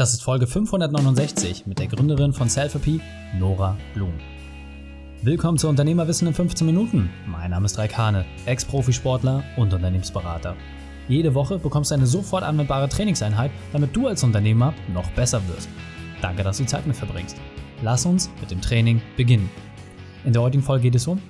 Das ist Folge 569 mit der Gründerin von Selfie, Nora Blum. Willkommen zu Unternehmerwissen in 15 Minuten. Mein Name ist Raik Hane, Ex-Profisportler und Unternehmensberater. Jede Woche bekommst du eine sofort anwendbare Trainingseinheit, damit du als Unternehmer noch besser wirst. Danke, dass du Zeit mit verbringst. Lass uns mit dem Training beginnen. In der heutigen Folge geht es um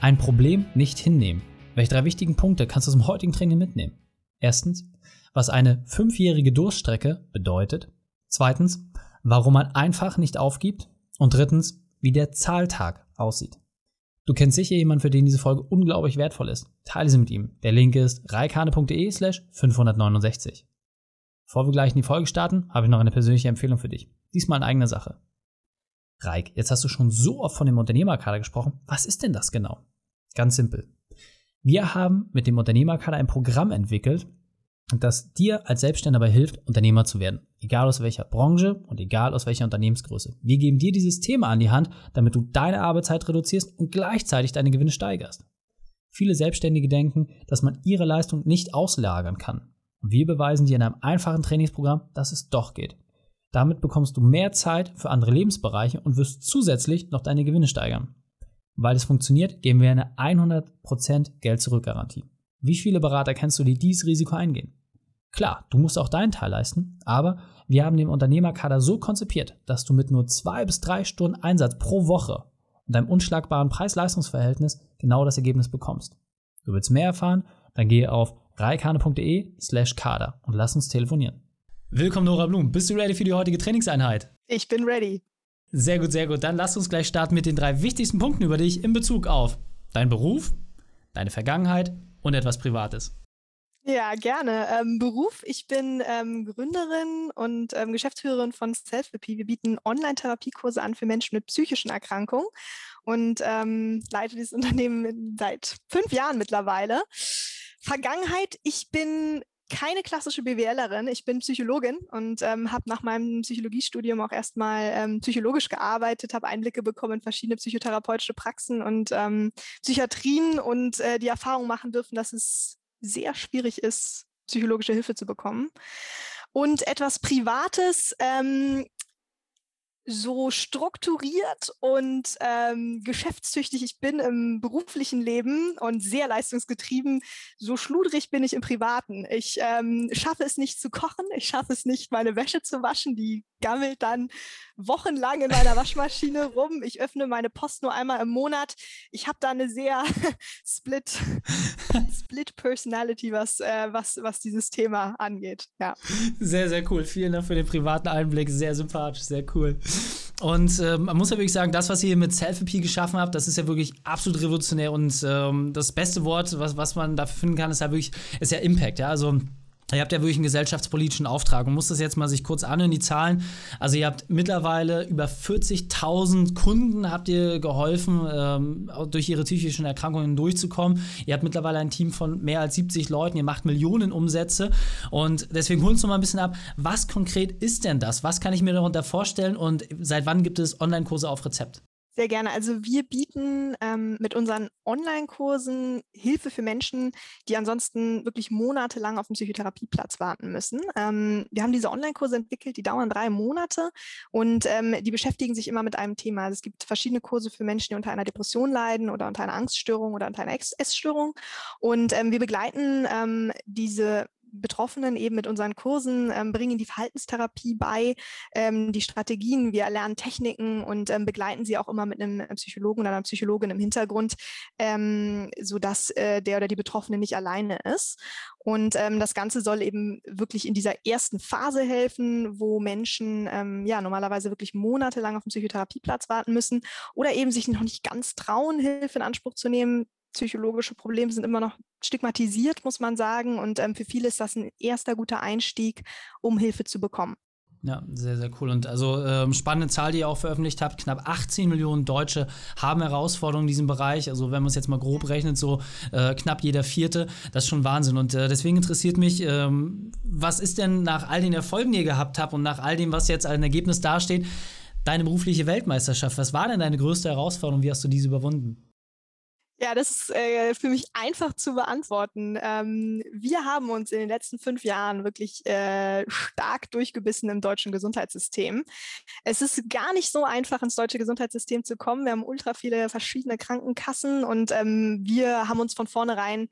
ein Problem nicht hinnehmen. Welche drei wichtigen Punkte kannst du zum heutigen Training mitnehmen? Erstens, was eine fünfjährige Durststrecke bedeutet. Zweitens, warum man einfach nicht aufgibt. Und drittens, wie der Zahltag aussieht. Du kennst sicher jemanden, für den diese Folge unglaublich wertvoll ist. Teile sie mit ihm. Der Link ist reikane.de slash 569. Bevor wir gleich in die Folge starten, habe ich noch eine persönliche Empfehlung für dich. Diesmal in eigener Sache. Reik, jetzt hast du schon so oft von dem Unternehmerkader gesprochen. Was ist denn das genau? Ganz simpel. Wir haben mit dem Unternehmerkader ein Programm entwickelt, das dir als Selbstständiger hilft, Unternehmer zu werden. Egal aus welcher Branche und egal aus welcher Unternehmensgröße. Wir geben dir dieses Thema an die Hand, damit du deine Arbeitszeit reduzierst und gleichzeitig deine Gewinne steigerst. Viele Selbstständige denken, dass man ihre Leistung nicht auslagern kann. Und wir beweisen dir in einem einfachen Trainingsprogramm, dass es doch geht. Damit bekommst du mehr Zeit für andere Lebensbereiche und wirst zusätzlich noch deine Gewinne steigern. Weil es funktioniert, geben wir eine 100% Geld-Zurück-Garantie. Wie viele Berater kennst du, die dieses Risiko eingehen? Klar, du musst auch deinen Teil leisten, aber wir haben den Unternehmerkader so konzipiert, dass du mit nur zwei bis drei Stunden Einsatz pro Woche und einem unschlagbaren Preis-Leistungs-Verhältnis genau das Ergebnis bekommst. Du willst mehr erfahren? Dann gehe auf reikane.de slash kader und lass uns telefonieren. Willkommen Nora Blum. Bist du ready für die heutige Trainingseinheit? Ich bin ready. Sehr gut, sehr gut. Dann lass uns gleich starten mit den drei wichtigsten Punkten über dich in Bezug auf deinen Beruf, deine Vergangenheit und etwas Privates. Ja, gerne. Ähm, Beruf, ich bin ähm, Gründerin und ähm, Geschäftsführerin von Self-Therapy. Wir bieten Online-Therapiekurse an für Menschen mit psychischen Erkrankungen und ähm, leite dieses Unternehmen seit fünf Jahren mittlerweile. Vergangenheit, ich bin keine klassische BWLerin, ich bin Psychologin und ähm, habe nach meinem Psychologiestudium auch erstmal ähm, psychologisch gearbeitet, habe Einblicke bekommen in verschiedene psychotherapeutische Praxen und ähm, Psychiatrien und äh, die Erfahrung machen dürfen, dass es sehr schwierig ist, psychologische Hilfe zu bekommen. Und etwas Privates, ähm, so strukturiert und ähm, geschäftstüchtig ich bin im beruflichen Leben und sehr leistungsgetrieben, so schludrig bin ich im Privaten. Ich ähm, schaffe es nicht zu kochen, ich schaffe es nicht, meine Wäsche zu waschen, die gammelt dann wochenlang in meiner Waschmaschine rum. Ich öffne meine Post nur einmal im Monat. Ich habe da eine sehr split, split Personality, was, äh, was, was dieses Thema angeht. Ja. Sehr, sehr cool. Vielen Dank für den privaten Einblick. Sehr sympathisch, sehr cool. Und äh, man muss ja wirklich sagen, das, was ihr mit Selfie geschaffen habt, das ist ja wirklich absolut revolutionär. Und ähm, das beste Wort, was, was man dafür finden kann, ist ja wirklich, ist ja Impact. Ja, also Ihr habt ja wirklich einen gesellschaftspolitischen Auftrag und muss das jetzt mal sich kurz anhören, die Zahlen. Also ihr habt mittlerweile über 40.000 Kunden habt ihr geholfen, ähm, durch ihre psychischen Erkrankungen durchzukommen. Ihr habt mittlerweile ein Team von mehr als 70 Leuten, ihr macht Millionen Umsätze und deswegen holen uns noch mal ein bisschen ab, was konkret ist denn das? Was kann ich mir darunter vorstellen und seit wann gibt es Online-Kurse auf Rezept? Sehr gerne. Also wir bieten ähm, mit unseren Online-Kursen Hilfe für Menschen, die ansonsten wirklich monatelang auf dem Psychotherapieplatz warten müssen. Ähm, wir haben diese Online-Kurse entwickelt, die dauern drei Monate und ähm, die beschäftigen sich immer mit einem Thema. Also es gibt verschiedene Kurse für Menschen, die unter einer Depression leiden oder unter einer Angststörung oder unter einer Essstörung. Und ähm, wir begleiten ähm, diese Betroffenen eben mit unseren Kursen, ähm, bringen die Verhaltenstherapie bei, ähm, die Strategien, wir lernen Techniken und ähm, begleiten sie auch immer mit einem Psychologen oder einer Psychologin im Hintergrund, ähm, sodass äh, der oder die Betroffene nicht alleine ist. Und ähm, das Ganze soll eben wirklich in dieser ersten Phase helfen, wo Menschen ähm, ja normalerweise wirklich monatelang auf dem Psychotherapieplatz warten müssen oder eben sich noch nicht ganz trauen, Hilfe in Anspruch zu nehmen, psychologische Probleme sind immer noch stigmatisiert, muss man sagen. Und ähm, für viele ist das ein erster guter Einstieg, um Hilfe zu bekommen. Ja, sehr, sehr cool. Und also ähm, spannende Zahl, die ihr auch veröffentlicht habt, knapp 18 Millionen Deutsche haben Herausforderungen in diesem Bereich. Also wenn man es jetzt mal grob rechnet, so äh, knapp jeder Vierte, das ist schon Wahnsinn. Und äh, deswegen interessiert mich, ähm, was ist denn nach all den Erfolgen, die ihr gehabt habt und nach all dem, was jetzt als Ergebnis dasteht, deine berufliche Weltmeisterschaft? Was war denn deine größte Herausforderung? Wie hast du diese überwunden? Ja, das ist äh, für mich einfach zu beantworten. Ähm, wir haben uns in den letzten fünf Jahren wirklich äh, stark durchgebissen im deutschen Gesundheitssystem. Es ist gar nicht so einfach, ins deutsche Gesundheitssystem zu kommen. Wir haben ultra viele verschiedene Krankenkassen und ähm, wir haben uns von vornherein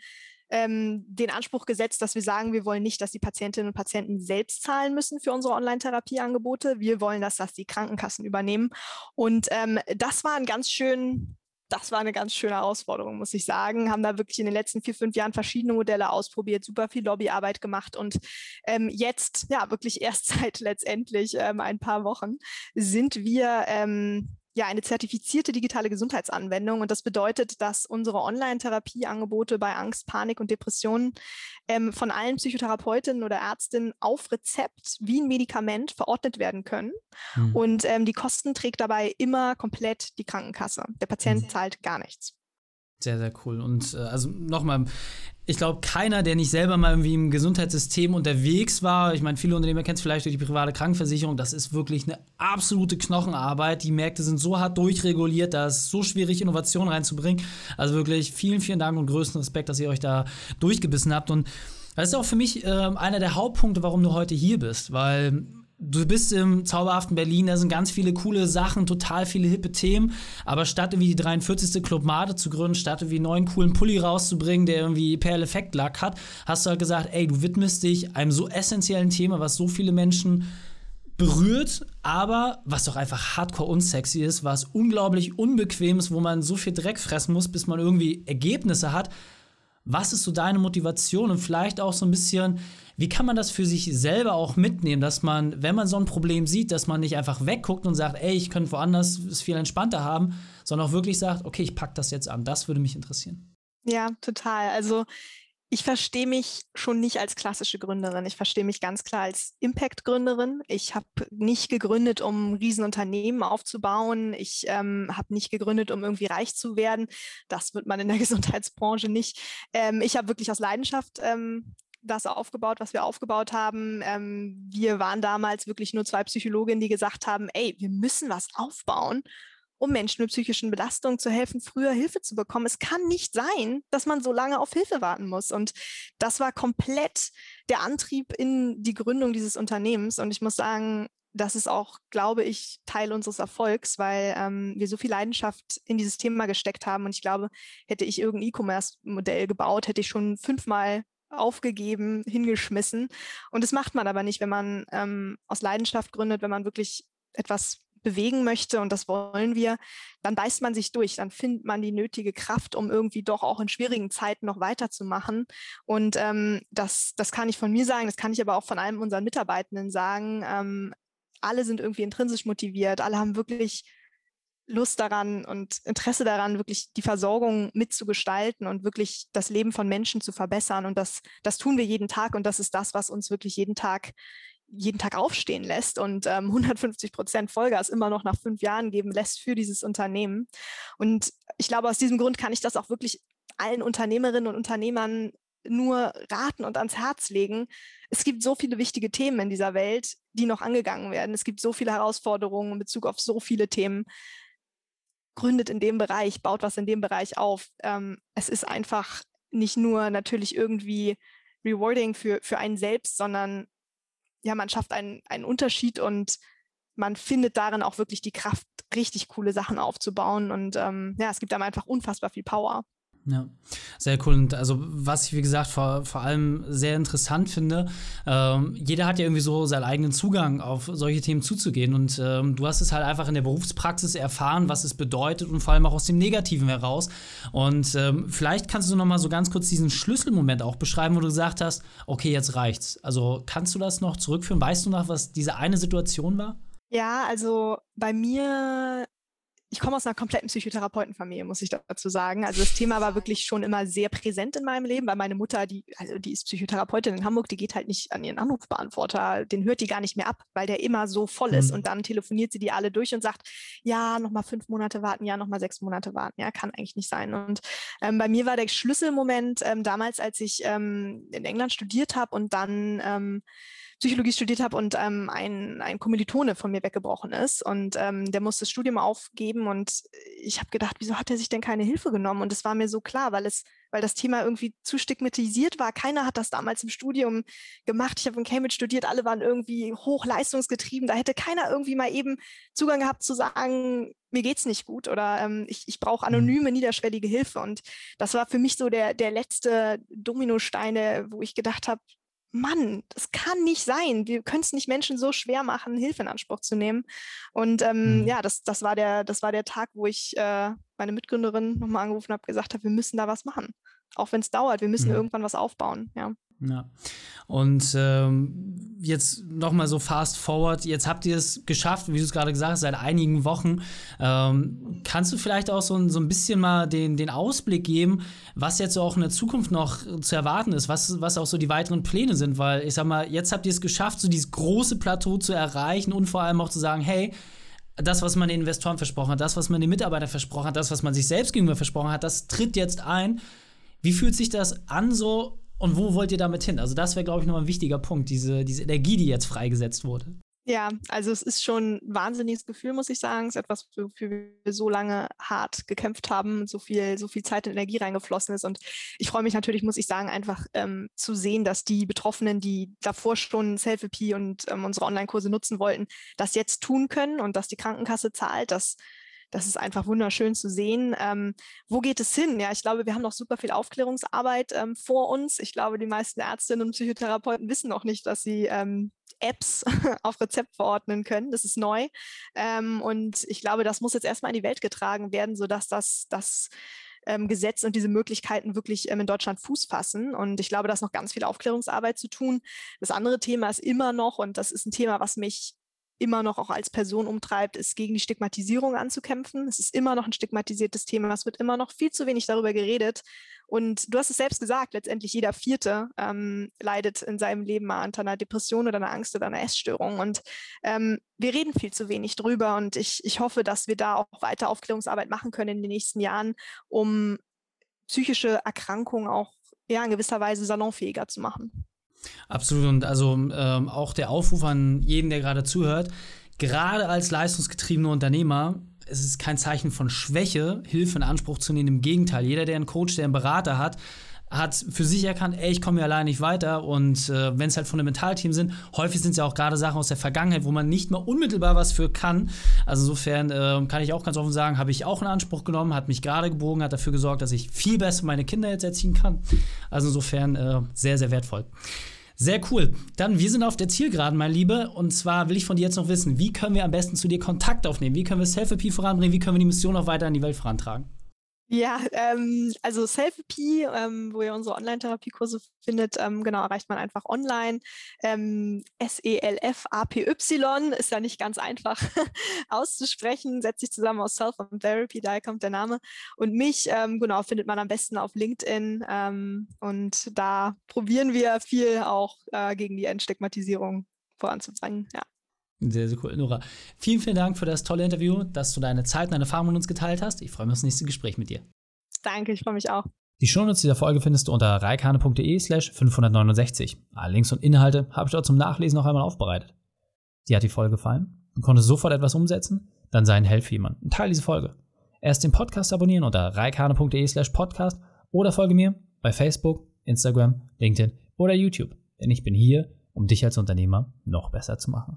ähm, den Anspruch gesetzt, dass wir sagen, wir wollen nicht, dass die Patientinnen und Patienten selbst zahlen müssen für unsere Online-Therapieangebote. Wir wollen, dass das die Krankenkassen übernehmen. Und ähm, das war ein ganz schön das war eine ganz schöne Herausforderung, muss ich sagen. Haben da wirklich in den letzten vier, fünf Jahren verschiedene Modelle ausprobiert, super viel Lobbyarbeit gemacht und ähm, jetzt, ja, wirklich erst seit letztendlich ähm, ein paar Wochen sind wir ähm, ja eine zertifizierte digitale Gesundheitsanwendung. Und das bedeutet, dass unsere Online-Therapieangebote bei Angst, Panik und Depressionen ähm, von allen Psychotherapeutinnen oder Ärztinnen auf Rezept wie ein Medikament verordnet werden können. Mhm. Und ähm, die Kosten trägt dabei immer komplett die Krankenkasse. Der Patient mhm. zahlt gar nichts. Sehr, sehr cool. Und äh, also nochmal, ich glaube, keiner, der nicht selber mal irgendwie im Gesundheitssystem unterwegs war, ich meine, viele Unternehmer kennen es vielleicht durch die private Krankenversicherung, das ist wirklich eine absolute Knochenarbeit. Die Märkte sind so hart durchreguliert, da ist so schwierig, Innovationen reinzubringen. Also wirklich vielen, vielen Dank und größten Respekt, dass ihr euch da durchgebissen habt. Und das ist auch für mich äh, einer der Hauptpunkte, warum du heute hier bist, weil du bist im zauberhaften Berlin, da sind ganz viele coole Sachen, total viele hippe Themen. Aber statt wie die 43. Club Made zu gründen, statt wie einen neuen coolen Pulli rauszubringen, der irgendwie Perl Effekt Lack hat, hast du halt gesagt, ey, du widmest dich einem so essentiellen Thema, was so viele Menschen berührt, aber was doch einfach hardcore unsexy ist, was unglaublich unbequem ist, wo man so viel Dreck fressen muss, bis man irgendwie Ergebnisse hat. Was ist so deine Motivation und vielleicht auch so ein bisschen, wie kann man das für sich selber auch mitnehmen, dass man, wenn man so ein Problem sieht, dass man nicht einfach wegguckt und sagt, ey, ich könnte woanders es viel entspannter haben, sondern auch wirklich sagt, okay, ich packe das jetzt an. Das würde mich interessieren. Ja, total. Also ich verstehe mich schon nicht als klassische Gründerin. Ich verstehe mich ganz klar als Impact-Gründerin. Ich habe nicht gegründet, um Riesenunternehmen aufzubauen. Ich ähm, habe nicht gegründet, um irgendwie reich zu werden. Das wird man in der Gesundheitsbranche nicht. Ähm, ich habe wirklich aus Leidenschaft ähm, das aufgebaut, was wir aufgebaut haben. Ähm, wir waren damals wirklich nur zwei Psychologinnen, die gesagt haben, ey, wir müssen was aufbauen, um Menschen mit psychischen Belastungen zu helfen, früher Hilfe zu bekommen. Es kann nicht sein, dass man so lange auf Hilfe warten muss. Und das war komplett der Antrieb in die Gründung dieses Unternehmens. Und ich muss sagen, das ist auch, glaube ich, Teil unseres Erfolgs, weil ähm, wir so viel Leidenschaft in dieses Thema gesteckt haben. Und ich glaube, hätte ich irgendein E-Commerce-Modell gebaut, hätte ich schon fünfmal aufgegeben, hingeschmissen. Und das macht man aber nicht, wenn man ähm, aus Leidenschaft gründet, wenn man wirklich etwas bewegen möchte und das wollen wir, dann beißt man sich durch, dann findet man die nötige Kraft, um irgendwie doch auch in schwierigen Zeiten noch weiterzumachen. Und ähm, das, das kann ich von mir sagen, das kann ich aber auch von allen unseren Mitarbeitenden sagen. Ähm, alle sind irgendwie intrinsisch motiviert, alle haben wirklich Lust daran und Interesse daran, wirklich die Versorgung mitzugestalten und wirklich das Leben von Menschen zu verbessern. Und das, das tun wir jeden Tag und das ist das, was uns wirklich jeden Tag jeden Tag aufstehen lässt und ähm, 150 Prozent Vollgas immer noch nach fünf Jahren geben lässt für dieses Unternehmen. Und ich glaube, aus diesem Grund kann ich das auch wirklich allen Unternehmerinnen und Unternehmern nur raten und ans Herz legen. Es gibt so viele wichtige Themen in dieser Welt, die noch angegangen werden. Es gibt so viele Herausforderungen in Bezug auf so viele Themen gründet in dem Bereich, baut was in dem Bereich auf. Ähm, es ist einfach nicht nur natürlich irgendwie rewarding für, für einen selbst, sondern ja, man schafft einen, einen Unterschied und man findet darin auch wirklich die Kraft, richtig coole Sachen aufzubauen. Und ähm, ja, es gibt einem einfach unfassbar viel Power. Ja, sehr cool. Und also, was ich, wie gesagt, vor, vor allem sehr interessant finde, ähm, jeder hat ja irgendwie so seinen eigenen Zugang, auf solche Themen zuzugehen. Und ähm, du hast es halt einfach in der Berufspraxis erfahren, was es bedeutet und vor allem auch aus dem Negativen heraus. Und ähm, vielleicht kannst du noch mal so ganz kurz diesen Schlüsselmoment auch beschreiben, wo du gesagt hast, okay, jetzt reicht's. Also, kannst du das noch zurückführen? Weißt du noch, was diese eine Situation war? Ja, also bei mir ich komme aus einer kompletten Psychotherapeutenfamilie, muss ich dazu sagen. Also das Thema war wirklich schon immer sehr präsent in meinem Leben, weil meine Mutter, die, also die ist Psychotherapeutin in Hamburg, die geht halt nicht an ihren Anrufbeantworter, den hört die gar nicht mehr ab, weil der immer so voll ist. Mhm. Und dann telefoniert sie die alle durch und sagt, ja, nochmal fünf Monate warten, ja, nochmal sechs Monate warten. Ja, kann eigentlich nicht sein. Und ähm, bei mir war der Schlüsselmoment ähm, damals, als ich ähm, in England studiert habe und dann ähm, Psychologie studiert habe und ähm, ein, ein Kommilitone von mir weggebrochen ist und ähm, der musste das Studium aufgeben und ich habe gedacht, wieso hat er sich denn keine Hilfe genommen? Und es war mir so klar, weil es, weil das Thema irgendwie zu stigmatisiert war. Keiner hat das damals im Studium gemacht. Ich habe in Cambridge studiert, alle waren irgendwie hochleistungsgetrieben. Da hätte keiner irgendwie mal eben Zugang gehabt zu sagen, mir geht's nicht gut oder ähm, ich, ich brauche mhm. anonyme, niederschwellige Hilfe. Und das war für mich so der, der letzte Dominosteine, wo ich gedacht habe, Mann, das kann nicht sein. Wir können es nicht Menschen so schwer machen, Hilfe in Anspruch zu nehmen. Und ähm, mhm. ja, das, das, war der, das war der Tag, wo ich äh, meine Mitgründerin nochmal angerufen habe, gesagt habe, wir müssen da was machen. Auch wenn es dauert, wir müssen mhm. irgendwann was aufbauen. Ja. Ja. Und ähm, jetzt nochmal so fast forward, jetzt habt ihr es geschafft, wie du es gerade gesagt hast, seit einigen Wochen. Ähm, kannst du vielleicht auch so, so ein bisschen mal den, den Ausblick geben, was jetzt auch in der Zukunft noch zu erwarten ist, was, was auch so die weiteren Pläne sind? Weil ich sag mal, jetzt habt ihr es geschafft, so dieses große Plateau zu erreichen und vor allem auch zu sagen, hey, das, was man den Investoren versprochen hat, das, was man den Mitarbeitern versprochen hat, das, was man sich selbst gegenüber versprochen hat, das tritt jetzt ein. Wie fühlt sich das an, so und wo wollt ihr damit hin? Also, das wäre, glaube ich, nochmal ein wichtiger Punkt, diese, diese Energie, die jetzt freigesetzt wurde. Ja, also es ist schon ein wahnsinniges Gefühl, muss ich sagen. Es ist etwas, wofür wir so lange hart gekämpft haben, so viel, so viel Zeit und Energie reingeflossen ist. Und ich freue mich natürlich, muss ich sagen, einfach ähm, zu sehen, dass die Betroffenen, die davor schon Selfie und ähm, unsere Online-Kurse nutzen wollten, das jetzt tun können und dass die Krankenkasse zahlt, dass das ist einfach wunderschön zu sehen. Ähm, wo geht es hin? Ja, ich glaube, wir haben noch super viel Aufklärungsarbeit ähm, vor uns. Ich glaube, die meisten Ärztinnen und Psychotherapeuten wissen noch nicht, dass sie ähm, Apps auf Rezept verordnen können. Das ist neu. Ähm, und ich glaube, das muss jetzt erstmal in die Welt getragen werden, sodass das, das ähm, Gesetz und diese Möglichkeiten wirklich ähm, in Deutschland Fuß fassen. Und ich glaube, da ist noch ganz viel Aufklärungsarbeit zu tun. Das andere Thema ist immer noch, und das ist ein Thema, was mich immer noch auch als Person umtreibt, ist gegen die Stigmatisierung anzukämpfen. Es ist immer noch ein stigmatisiertes Thema. Es wird immer noch viel zu wenig darüber geredet. Und du hast es selbst gesagt, letztendlich jeder Vierte ähm, leidet in seinem Leben mal unter einer Depression oder einer Angst oder einer Essstörung. Und ähm, wir reden viel zu wenig drüber. Und ich, ich hoffe, dass wir da auch weiter Aufklärungsarbeit machen können in den nächsten Jahren, um psychische Erkrankungen auch ja, in gewisser Weise salonfähiger zu machen. Absolut. Und also ähm, auch der Aufruf an jeden, der gerade zuhört, gerade als leistungsgetriebener Unternehmer, es ist kein Zeichen von Schwäche, Hilfe in Anspruch zu nehmen. Im Gegenteil, jeder, der einen Coach, der einen Berater hat, hat für sich erkannt, ey, ich komme hier allein nicht weiter. Und äh, wenn es halt Fundamentalthemen sind, häufig sind es ja auch gerade Sachen aus der Vergangenheit, wo man nicht mehr unmittelbar was für kann. Also insofern äh, kann ich auch ganz offen sagen, habe ich auch in Anspruch genommen, hat mich gerade gebogen, hat dafür gesorgt, dass ich viel besser meine Kinder jetzt erziehen kann. Also insofern äh, sehr, sehr wertvoll. Sehr cool. Dann, wir sind auf der Zielgeraden, mein Liebe. Und zwar will ich von dir jetzt noch wissen, wie können wir am besten zu dir Kontakt aufnehmen? Wie können wir Self-IP voranbringen? Wie können wir die Mission auch weiter in die Welt vorantragen? Ja, ähm, also Selfie, ähm, wo ihr unsere Online-Therapiekurse findet, ähm, genau, erreicht man einfach online. Ähm, S-E-L-F-A-P-Y ist ja nicht ganz einfach auszusprechen, setzt sich zusammen aus Self und Therapy, daher kommt der Name. Und mich, ähm, genau, findet man am besten auf LinkedIn ähm, und da probieren wir viel auch äh, gegen die Entstigmatisierung voranzubringen, ja. Sehr, sehr cool. Nora, vielen, vielen Dank für das tolle Interview, dass du deine Zeit und deine Erfahrungen mit uns geteilt hast. Ich freue mich auf das nächste Gespräch mit dir. Danke, ich freue mich auch. Die Shownotes dieser Folge findest du unter reikane.de slash 569. Alle Links und Inhalte habe ich dort zum Nachlesen noch einmal aufbereitet. Dir hat die Folge gefallen? Du konntest sofort etwas umsetzen? Dann sei ein Helfer für jemanden. Teil diese Folge. Erst den Podcast abonnieren unter reikane.de slash podcast oder folge mir bei Facebook, Instagram, LinkedIn oder YouTube. Denn ich bin hier, um dich als Unternehmer noch besser zu machen.